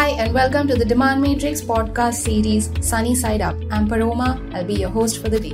Hi, and welcome to the Demand Matrix podcast series Sunny Side Up. I'm Paroma, I'll be your host for the day.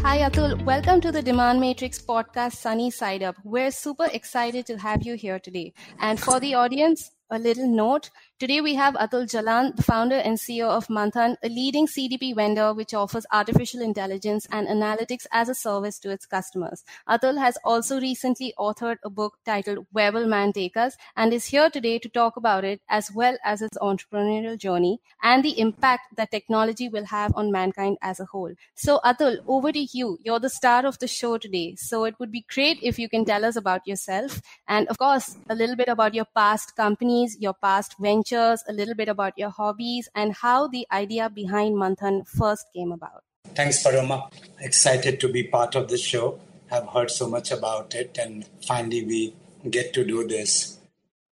Hi, Atul. Welcome to the Demand Matrix podcast Sunny Side Up. We're super excited to have you here today. And for the audience, a little note Today we have Atul Jalan, the founder and CEO of Manthan, a leading CDP vendor which offers artificial intelligence and analytics as a service to its customers. Atul has also recently authored a book titled Where Will Man Take Us and is here today to talk about it as well as his entrepreneurial journey and the impact that technology will have on mankind as a whole. So Atul, over to you. You're the star of the show today. So it would be great if you can tell us about yourself and of course a little bit about your past companies, your past ventures a little bit about your hobbies, and how the idea behind Manthan first came about. Thanks, Paroma. Excited to be part of the show. I've heard so much about it, and finally we get to do this.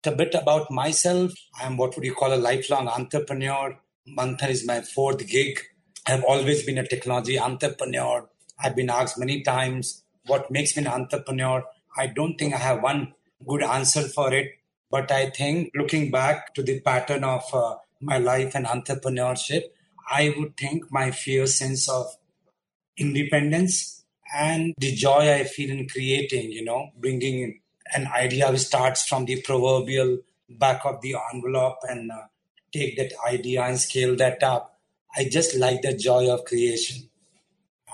A bit about myself. I'm what would you call a lifelong entrepreneur. Manthan is my fourth gig. I've always been a technology entrepreneur. I've been asked many times what makes me an entrepreneur. I don't think I have one good answer for it. But I think looking back to the pattern of uh, my life and entrepreneurship, I would think my fierce sense of independence and the joy I feel in creating, you know, bringing an idea which starts from the proverbial back of the envelope and uh, take that idea and scale that up. I just like the joy of creation.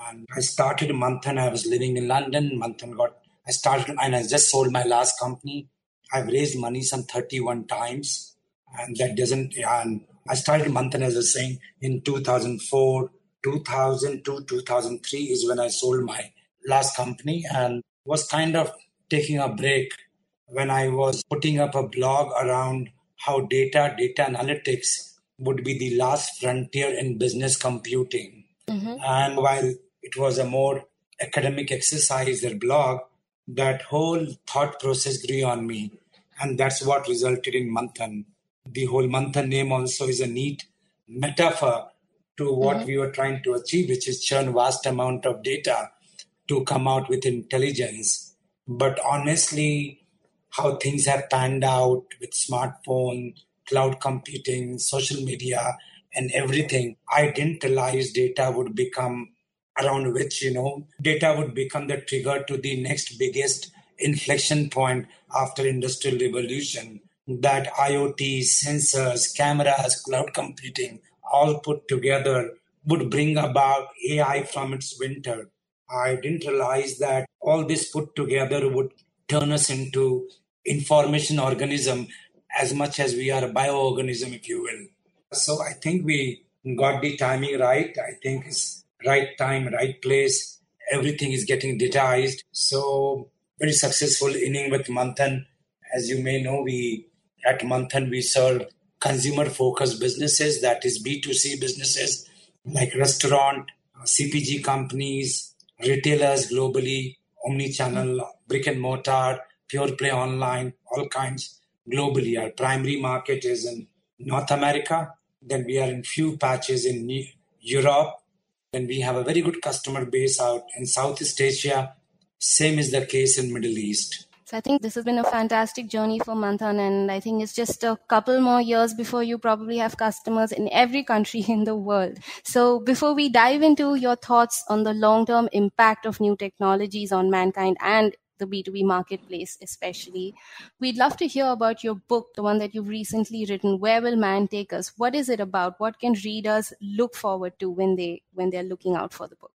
And I started Manthan. I was living in London. Manthan got, I started and I just sold my last company. I've raised money some 31 times, and that doesn't. And I started Manthan as a saying in 2004, 2002, 2003 is when I sold my last company and was kind of taking a break when I was putting up a blog around how data, data analytics would be the last frontier in business computing. Mm-hmm. And while it was a more academic exercise, that blog, that whole thought process grew on me. And that's what resulted in Manthan. The whole Manthan name also is a neat metaphor to what mm-hmm. we were trying to achieve, which is churn vast amount of data to come out with intelligence. But honestly, how things have panned out with smartphone, cloud computing, social media, and everything, I didn't realize data would become around which, you know, data would become the trigger to the next biggest inflection point after industrial revolution that IoT, sensors, cameras, cloud computing, all put together would bring about AI from its winter. I didn't realize that all this put together would turn us into information organism as much as we are a bioorganism, if you will. So I think we got the timing right. I think it's right time, right place. Everything is getting digitized. So very successful inning with Manthan. As you may know, we at Manthan we serve consumer focused businesses, that is B2C businesses like restaurant, CPG companies, retailers globally, omni-channel, brick and mortar, pure play online, all kinds globally. Our primary market is in North America. Then we are in few patches in Europe. Then we have a very good customer base out in Southeast Asia same is the case in Middle East. So I think this has been a fantastic journey for Manthan, and I think it's just a couple more years before you probably have customers in every country in the world. So before we dive into your thoughts on the long-term impact of new technologies on mankind and the B2B marketplace, especially. We'd love to hear about your book, the one that you've recently written, Where Will Man Take Us? What is it about? What can readers look forward to when they when they're looking out for the book?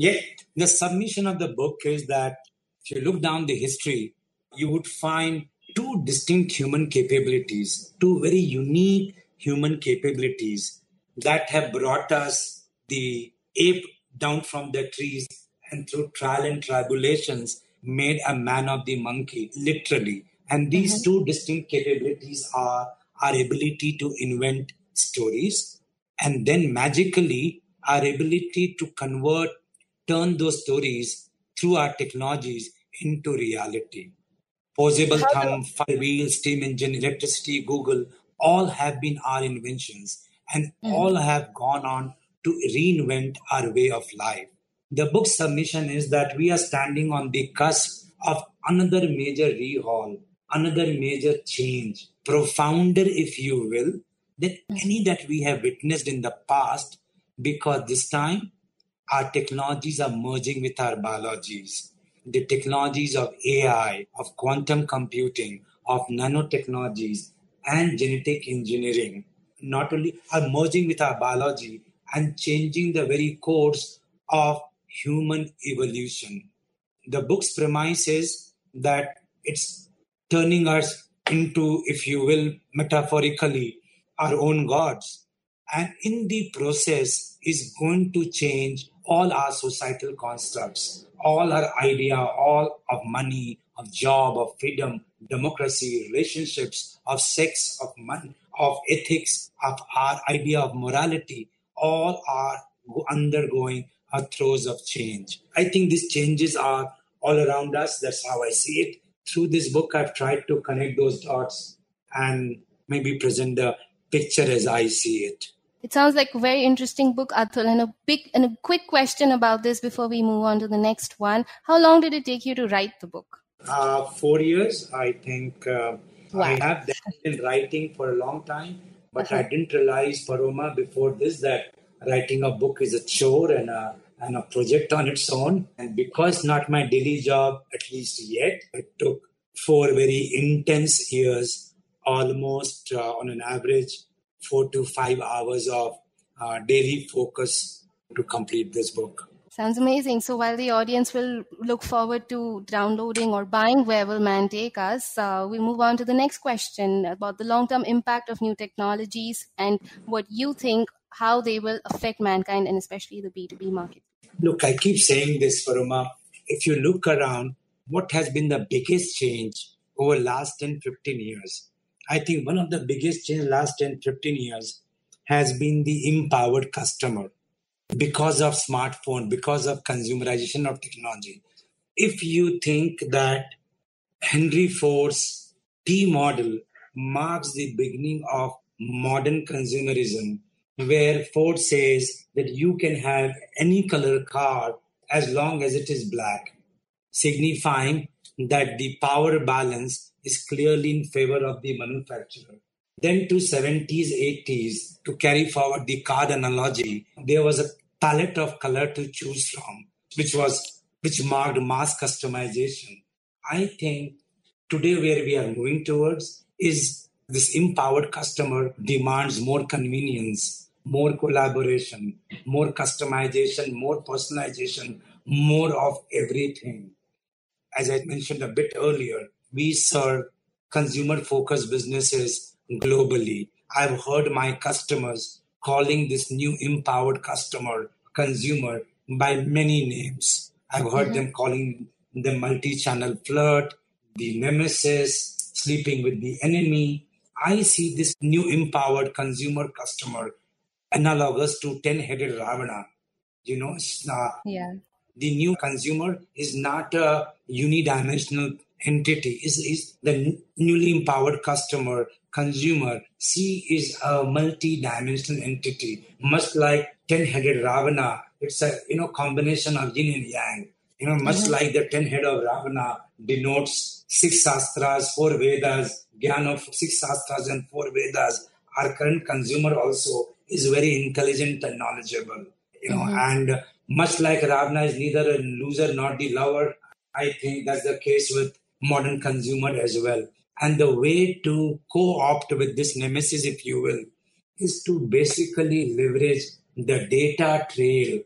Yeah, the submission of the book is that if you look down the history, you would find two distinct human capabilities, two very unique human capabilities that have brought us the ape down from the trees and through trial and tribulations made a man of the monkey, literally. And these mm-hmm. two distinct capabilities are our ability to invent stories and then magically our ability to convert turn those stories through our technologies into reality. Posable thumb, fire wheel, steam engine, electricity, Google, all have been our inventions and mm. all have gone on to reinvent our way of life. The book's submission is that we are standing on the cusp of another major rehaul another major change, profounder, if you will, than any that we have witnessed in the past, because this time our technologies are merging with our biologies. The technologies of AI, of quantum computing, of nanotechnologies, and genetic engineering not only are merging with our biology and changing the very course of human evolution. The book's premise is that it's turning us into, if you will, metaphorically, our own gods. And in the process is going to change all our societal constructs, all our idea, all of money, of job, of freedom, democracy, relationships, of sex, of money, of ethics, of our idea of morality, all are undergoing a throes of change. I think these changes are all around us. That's how I see it. Through this book, I've tried to connect those dots and maybe present the picture as I see it. It sounds like a very interesting book, Atul. And a big and a quick question about this before we move on to the next one. How long did it take you to write the book? Uh, four years, I think. Uh, wow. I have been writing for a long time, but uh-huh. I didn't realize, Paroma, before this that writing a book is a chore and a and a project on its own. And because not my daily job, at least yet, it took four very intense years, almost uh, on an average, four to five hours of uh, daily focus to complete this book. Sounds amazing. So while the audience will look forward to downloading or buying Where Will Man Take Us, uh, we move on to the next question about the long-term impact of new technologies and what you think how they will affect mankind and especially the B2B market. Look, I keep saying this, Paroma. If you look around, what has been the biggest change over last 10, 15 years? I think one of the biggest change last 10, 15 years has been the empowered customer because of smartphone, because of consumerization of technology. If you think that Henry Ford's T model marks the beginning of modern consumerism, where Ford says that you can have any color car as long as it is black, signifying that the power balance is clearly in favor of the manufacturer. Then to 70s, 80s, to carry forward the card analogy, there was a palette of color to choose from, which was which marked mass customization. I think today where we are moving towards is this empowered customer demands more convenience, more collaboration, more customization, more personalization, more of everything. As I mentioned a bit earlier, we serve consumer focused businesses globally. I've heard my customers calling this new empowered customer, consumer, by many names. I've heard mm-hmm. them calling the multi channel flirt, the nemesis, sleeping with the enemy. I see this new empowered consumer customer analogous to 10 headed Ravana. You know, uh, yeah. The new consumer is not a unidimensional entity, is is the newly empowered customer consumer, C is a multi-dimensional entity, much like ten-headed Ravana. It's a you know combination of yin and yang. You know, much mm-hmm. like the ten head of Ravana denotes six shastras, four Vedas, gyan of six shastras and four Vedas. Our current consumer also is very intelligent and knowledgeable. You know, mm-hmm. and much like Ravana is neither a loser nor the lover, I think that's the case with modern consumer as well. And the way to co opt with this nemesis, if you will, is to basically leverage the data trail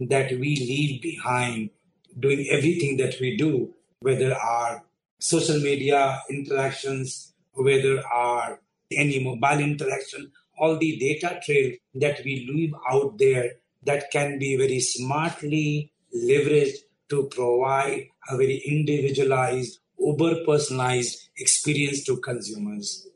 that we leave behind doing everything that we do, whether our social media interactions, whether our any mobile interaction, all the data trail that we leave out there that can be very smartly leveraged to provide a very individualized uber personalized experience to consumers.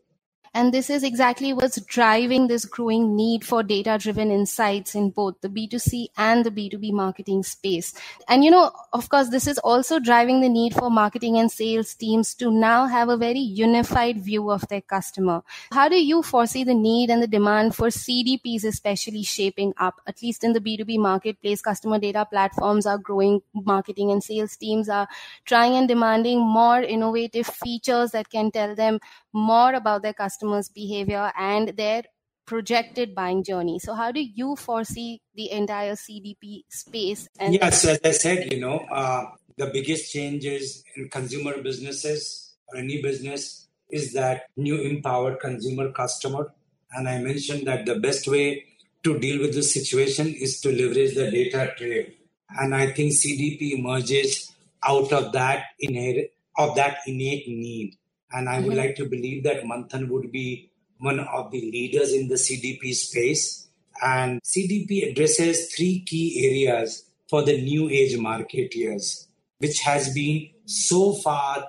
And this is exactly what's driving this growing need for data driven insights in both the B2C and the B2B marketing space. And, you know, of course, this is also driving the need for marketing and sales teams to now have a very unified view of their customer. How do you foresee the need and the demand for CDPs, especially shaping up, at least in the B2B marketplace? Customer data platforms are growing, marketing and sales teams are trying and demanding more innovative features that can tell them more about their customers' behavior and their projected buying journey. So, how do you foresee the entire CDP space? And yes, as I said, you know, uh, the biggest changes in consumer businesses or any business is that new empowered consumer customer. And I mentioned that the best way to deal with this situation is to leverage the data trail. And I think CDP emerges out of that inherent of that innate need. And I would mm-hmm. like to believe that Manthan would be one of the leaders in the CDP space. And CDP addresses three key areas for the new age marketeers, which has been so far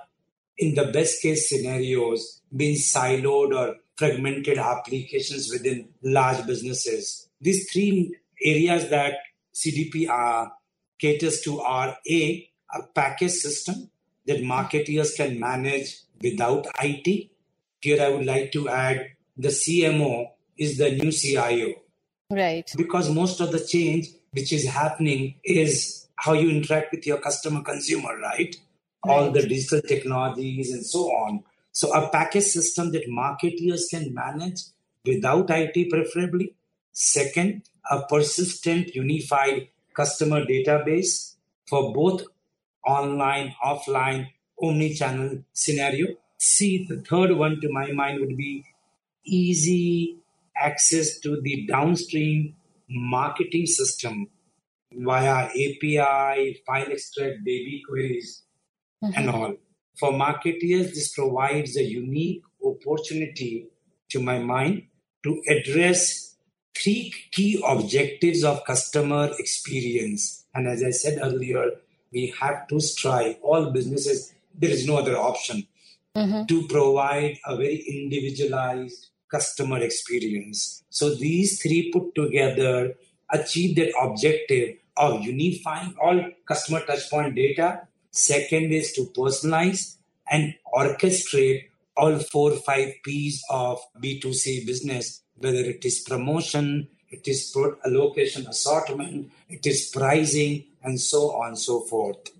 in the best case scenarios been siloed or fragmented applications within large businesses. These three areas that CDP are, caters to are A, a package system that marketeers can manage without IT. Here, I would like to add the CMO is the new CIO. Right. Because most of the change which is happening is how you interact with your customer consumer, right? right? All the digital technologies and so on. So, a package system that marketeers can manage without IT, preferably. Second, a persistent, unified customer database for both online, offline, omni-channel scenario. See, the third one to my mind would be easy access to the downstream marketing system via API, file extract, baby queries, mm-hmm. and all. For marketers, this provides a unique opportunity, to my mind, to address three key objectives of customer experience. And as I said earlier, we have to strive, all businesses, there is no other option, mm-hmm. to provide a very individualized customer experience. So these three put together achieve that objective of unifying all customer touchpoint data. Second is to personalize and orchestrate all four or five P's of B2C business, whether it is promotion, it is allocation assortment, it is pricing, and so on and so forth.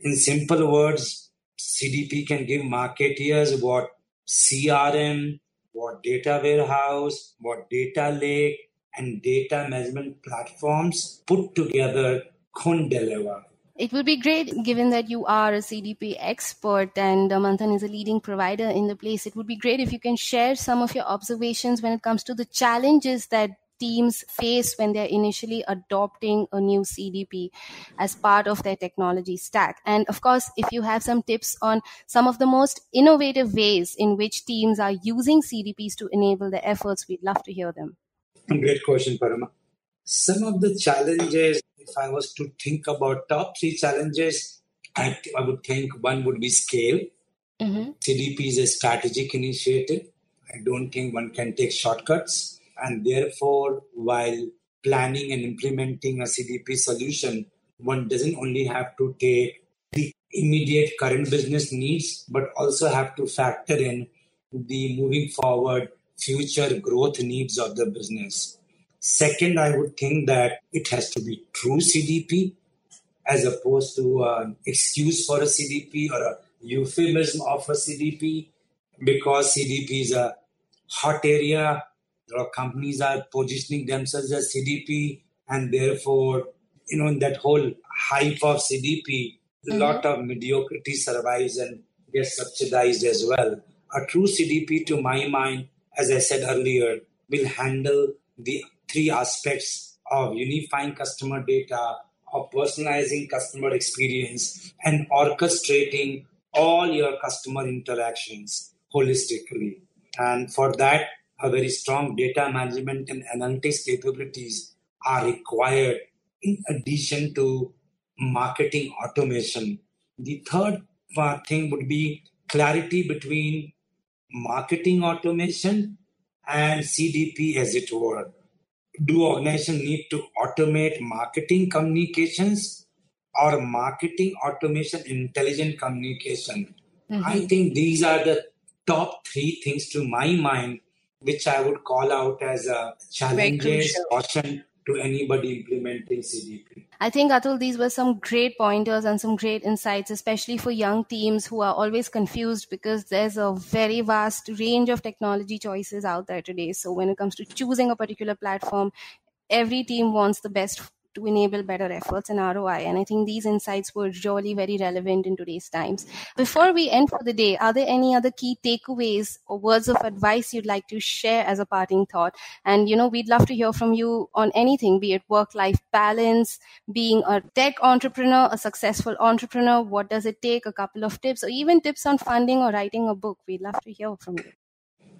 In simple words, CDP can give marketeers what CRM, what data warehouse, what data lake, and data management platforms put together couldn't deliver. It would be great, given that you are a CDP expert and Manthan is a leading provider in the place. It would be great if you can share some of your observations when it comes to the challenges that teams face when they're initially adopting a new CDP as part of their technology stack. And of course, if you have some tips on some of the most innovative ways in which teams are using CDPs to enable their efforts, we'd love to hear them. Great question, Paroma. Some of the challenges, if I was to think about top three challenges, I, I would think one would be scale. Mm-hmm. CDP is a strategic initiative. I don't think one can take shortcuts. And therefore, while planning and implementing a CDP solution, one doesn't only have to take the immediate current business needs, but also have to factor in the moving forward future growth needs of the business. Second, I would think that it has to be true CDP as opposed to an excuse for a CDP or a euphemism of a CDP because CDP is a hot area a lot of companies are positioning themselves as CDP, and therefore, you know, in that whole hype of CDP, mm-hmm. a lot of mediocrity survives and gets subsidized as well. A true CDP, to my mind, as I said earlier, will handle the three aspects of unifying customer data, of personalizing customer experience, and orchestrating all your customer interactions holistically. And for that, a very strong data management and analytics capabilities are required in addition to marketing automation. The third thing would be clarity between marketing automation and CDP, as it were. Do organizations need to automate marketing communications or marketing automation intelligent communication? Mm-hmm. I think these are the top three things to my mind, which I would call out as uh, a challenges, caution to anybody implementing CDP. I think, Atul, these were some great pointers and some great insights, especially for young teams who are always confused because there's a very vast range of technology choices out there today. So, when it comes to choosing a particular platform, every team wants the best to enable better efforts and ROI. And I think these insights were really very relevant in today's times. Before we end for the day, are there any other key takeaways or words of advice you'd like to share as a parting thought? And, you know, we'd love to hear from you on anything, be it work life balance, being a tech entrepreneur, a successful entrepreneur. What does it take? A couple of tips, or even tips on funding or writing a book. We'd love to hear from you.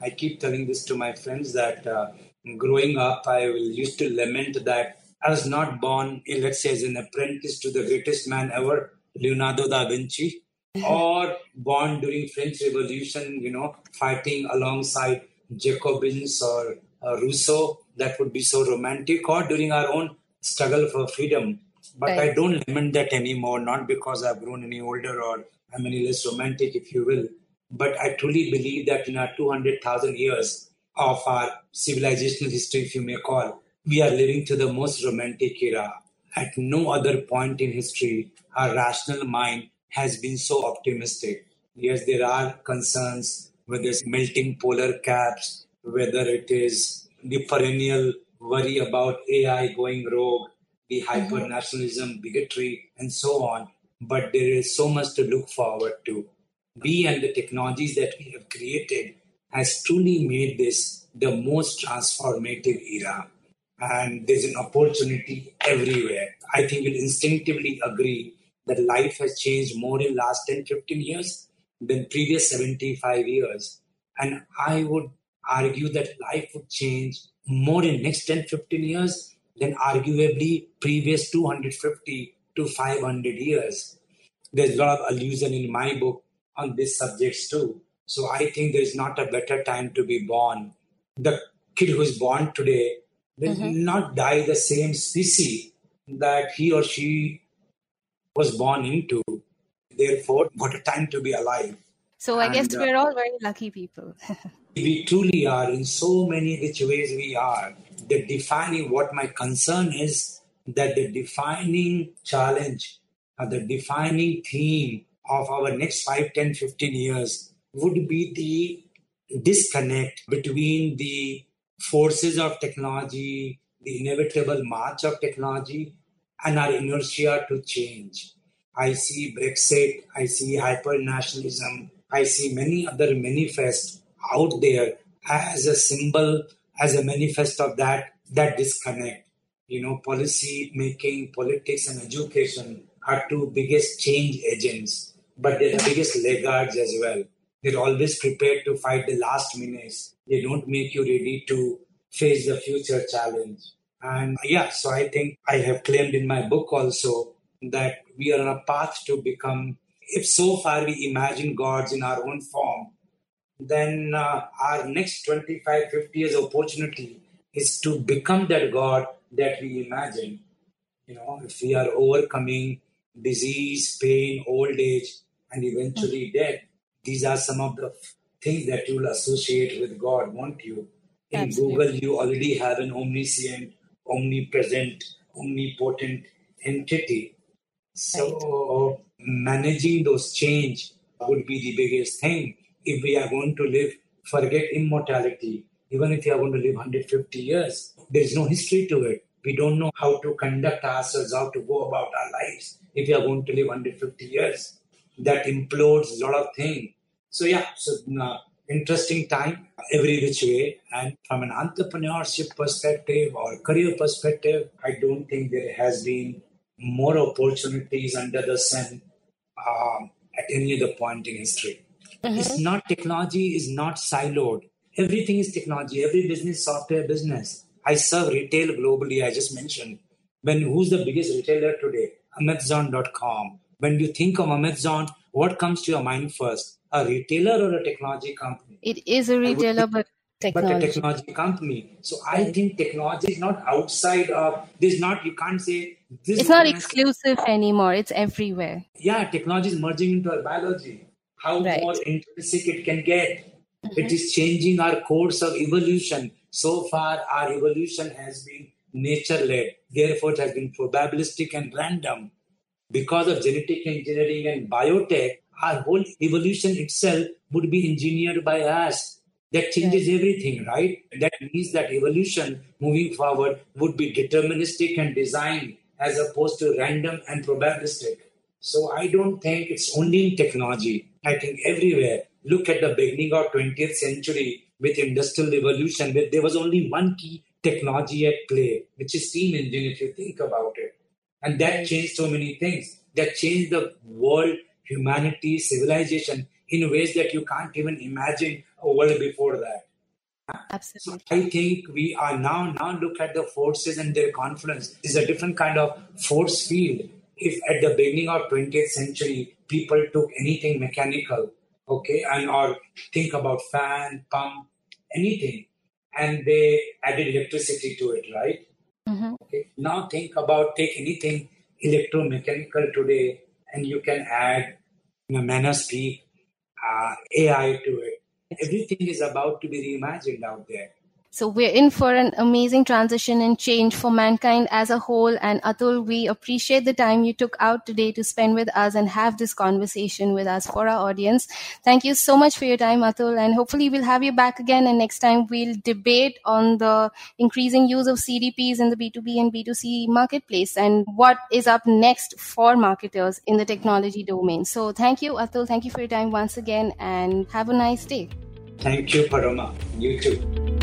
I keep telling this to my friends that uh, growing up, I used to lament that I was not born, let's say, as an apprentice to the greatest man ever, Leonardo da Vinci, or born during French Revolution, you know, fighting alongside Jacobins or uh, Rousseau. That would be so romantic, or during our own struggle for freedom. But right. I don't lament that anymore, not because I've grown any older or I'm any less romantic, if you will. But I truly believe that in our 200,000 years of our civilizational history, if you may call, we are living to the most romantic era. At no other point in history, our rational mind has been so optimistic. Yes, there are concerns whether it's melting polar caps, whether it is the perennial worry about AI going rogue, the mm-hmm. hyper nationalism, bigotry, and so on. But there is so much to look forward to. We and the technologies that we have created has truly made this the most transformative era and there's an opportunity everywhere. I think we'll instinctively agree that life has changed more in last 10, 15 years than previous 75 years. And I would argue that life would change more in next 10, 15 years than arguably previous 250 to 500 years. There's a lot of allusion in my book on these subjects too. So I think there's not a better time to be born. The kid who's born today will mm-hmm. not die the same species that he or she was born into. Therefore, what a time to be alive. So I and, guess we're uh, all very lucky people. we truly are in so many rich ways we are. The defining what my concern is that the defining challenge or the defining theme of our next 5, 10, 15 years would be the disconnect between the forces of technology, the inevitable march of technology, and our inertia to change. I see Brexit, I see hyper nationalism, I see many other manifests out there as a symbol, as a manifest of that, that disconnect. You know, policy making, politics, and education are two biggest change agents, but they're the biggest laggards as well. They're always prepared to fight the last minutes. They don't make you ready to face the future challenge. And yeah, so I think I have claimed in my book also that we are on a path to become, if so far we imagine gods in our own form, then uh, our next 25, 50 years opportunity is to become that God that we imagine. You know, if we are overcoming disease, pain, old age, and eventually death, these are some of the things that you will associate with God, won't you? In Absolutely. Google, you already have an omniscient, omnipresent, omnipotent entity. So, right. managing those change would be the biggest thing. If we are going to live, forget immortality. Even if you are going to live 150 years, there is no history to it. We don't know how to conduct ourselves, how to go about our lives. If you are going to live 150 years, that implodes a lot of things. So yeah, so uh, interesting time every which way. And from an entrepreneurship perspective or career perspective, I don't think there has been more opportunities under the sun um, at any other point in history. Mm-hmm. It's not technology is not siloed. Everything is technology. Every business, software business. I serve retail globally. I just mentioned. When who's the biggest retailer today? Amazon.com. When you think of Amazon, what comes to your mind first? a retailer or a technology company? It is a retailer, but technology. But a technology company. So I think technology is not outside of this. Not you can't say this. It's not exclusive anymore. It's everywhere. Yeah, technology is merging into our biology. How Right. more intrinsic it can get. Mm-hmm. It is changing our course of evolution. So far, our evolution has been nature led. Therefore, it has been probabilistic and random. Because of genetic engineering and biotech, our whole evolution itself would be engineered by us. That changes everything, right? That means that evolution moving forward would be deterministic and designed as opposed to random and probabilistic. So I don't think it's only in technology. I think everywhere. Look at the beginning of 20th century with industrial revolution, where there was only one key technology at play, which is steam engine, if you think about it. And that changed so many things. That changed the world, humanity, civilization in ways that you can't even imagine a world before that. Absolutely. So I think we are now now look at the forces and their confluence is a different kind of force field. If at the beginning of 20th century people took anything mechanical, okay, and or think about fan, pump, anything, and they added electricity to it, right? Okay. Now think about take anything electromechanical today, and you can add in a manner speak uh, AI to it. Everything is about to be reimagined out there. So we're in for an amazing transition and change for mankind as a whole. And Atul, we appreciate the time you took out today to spend with us and have this conversation with us for our audience. Thank you so much for your time, Atul. And hopefully we'll have you back again. And next time we'll debate on the increasing use of CDPs in the B2B and B2C marketplace and what is up next for marketers in the technology domain. So thank you, Atul. Thank you for your time once again and have a nice day. Thank you, Paroma. You too.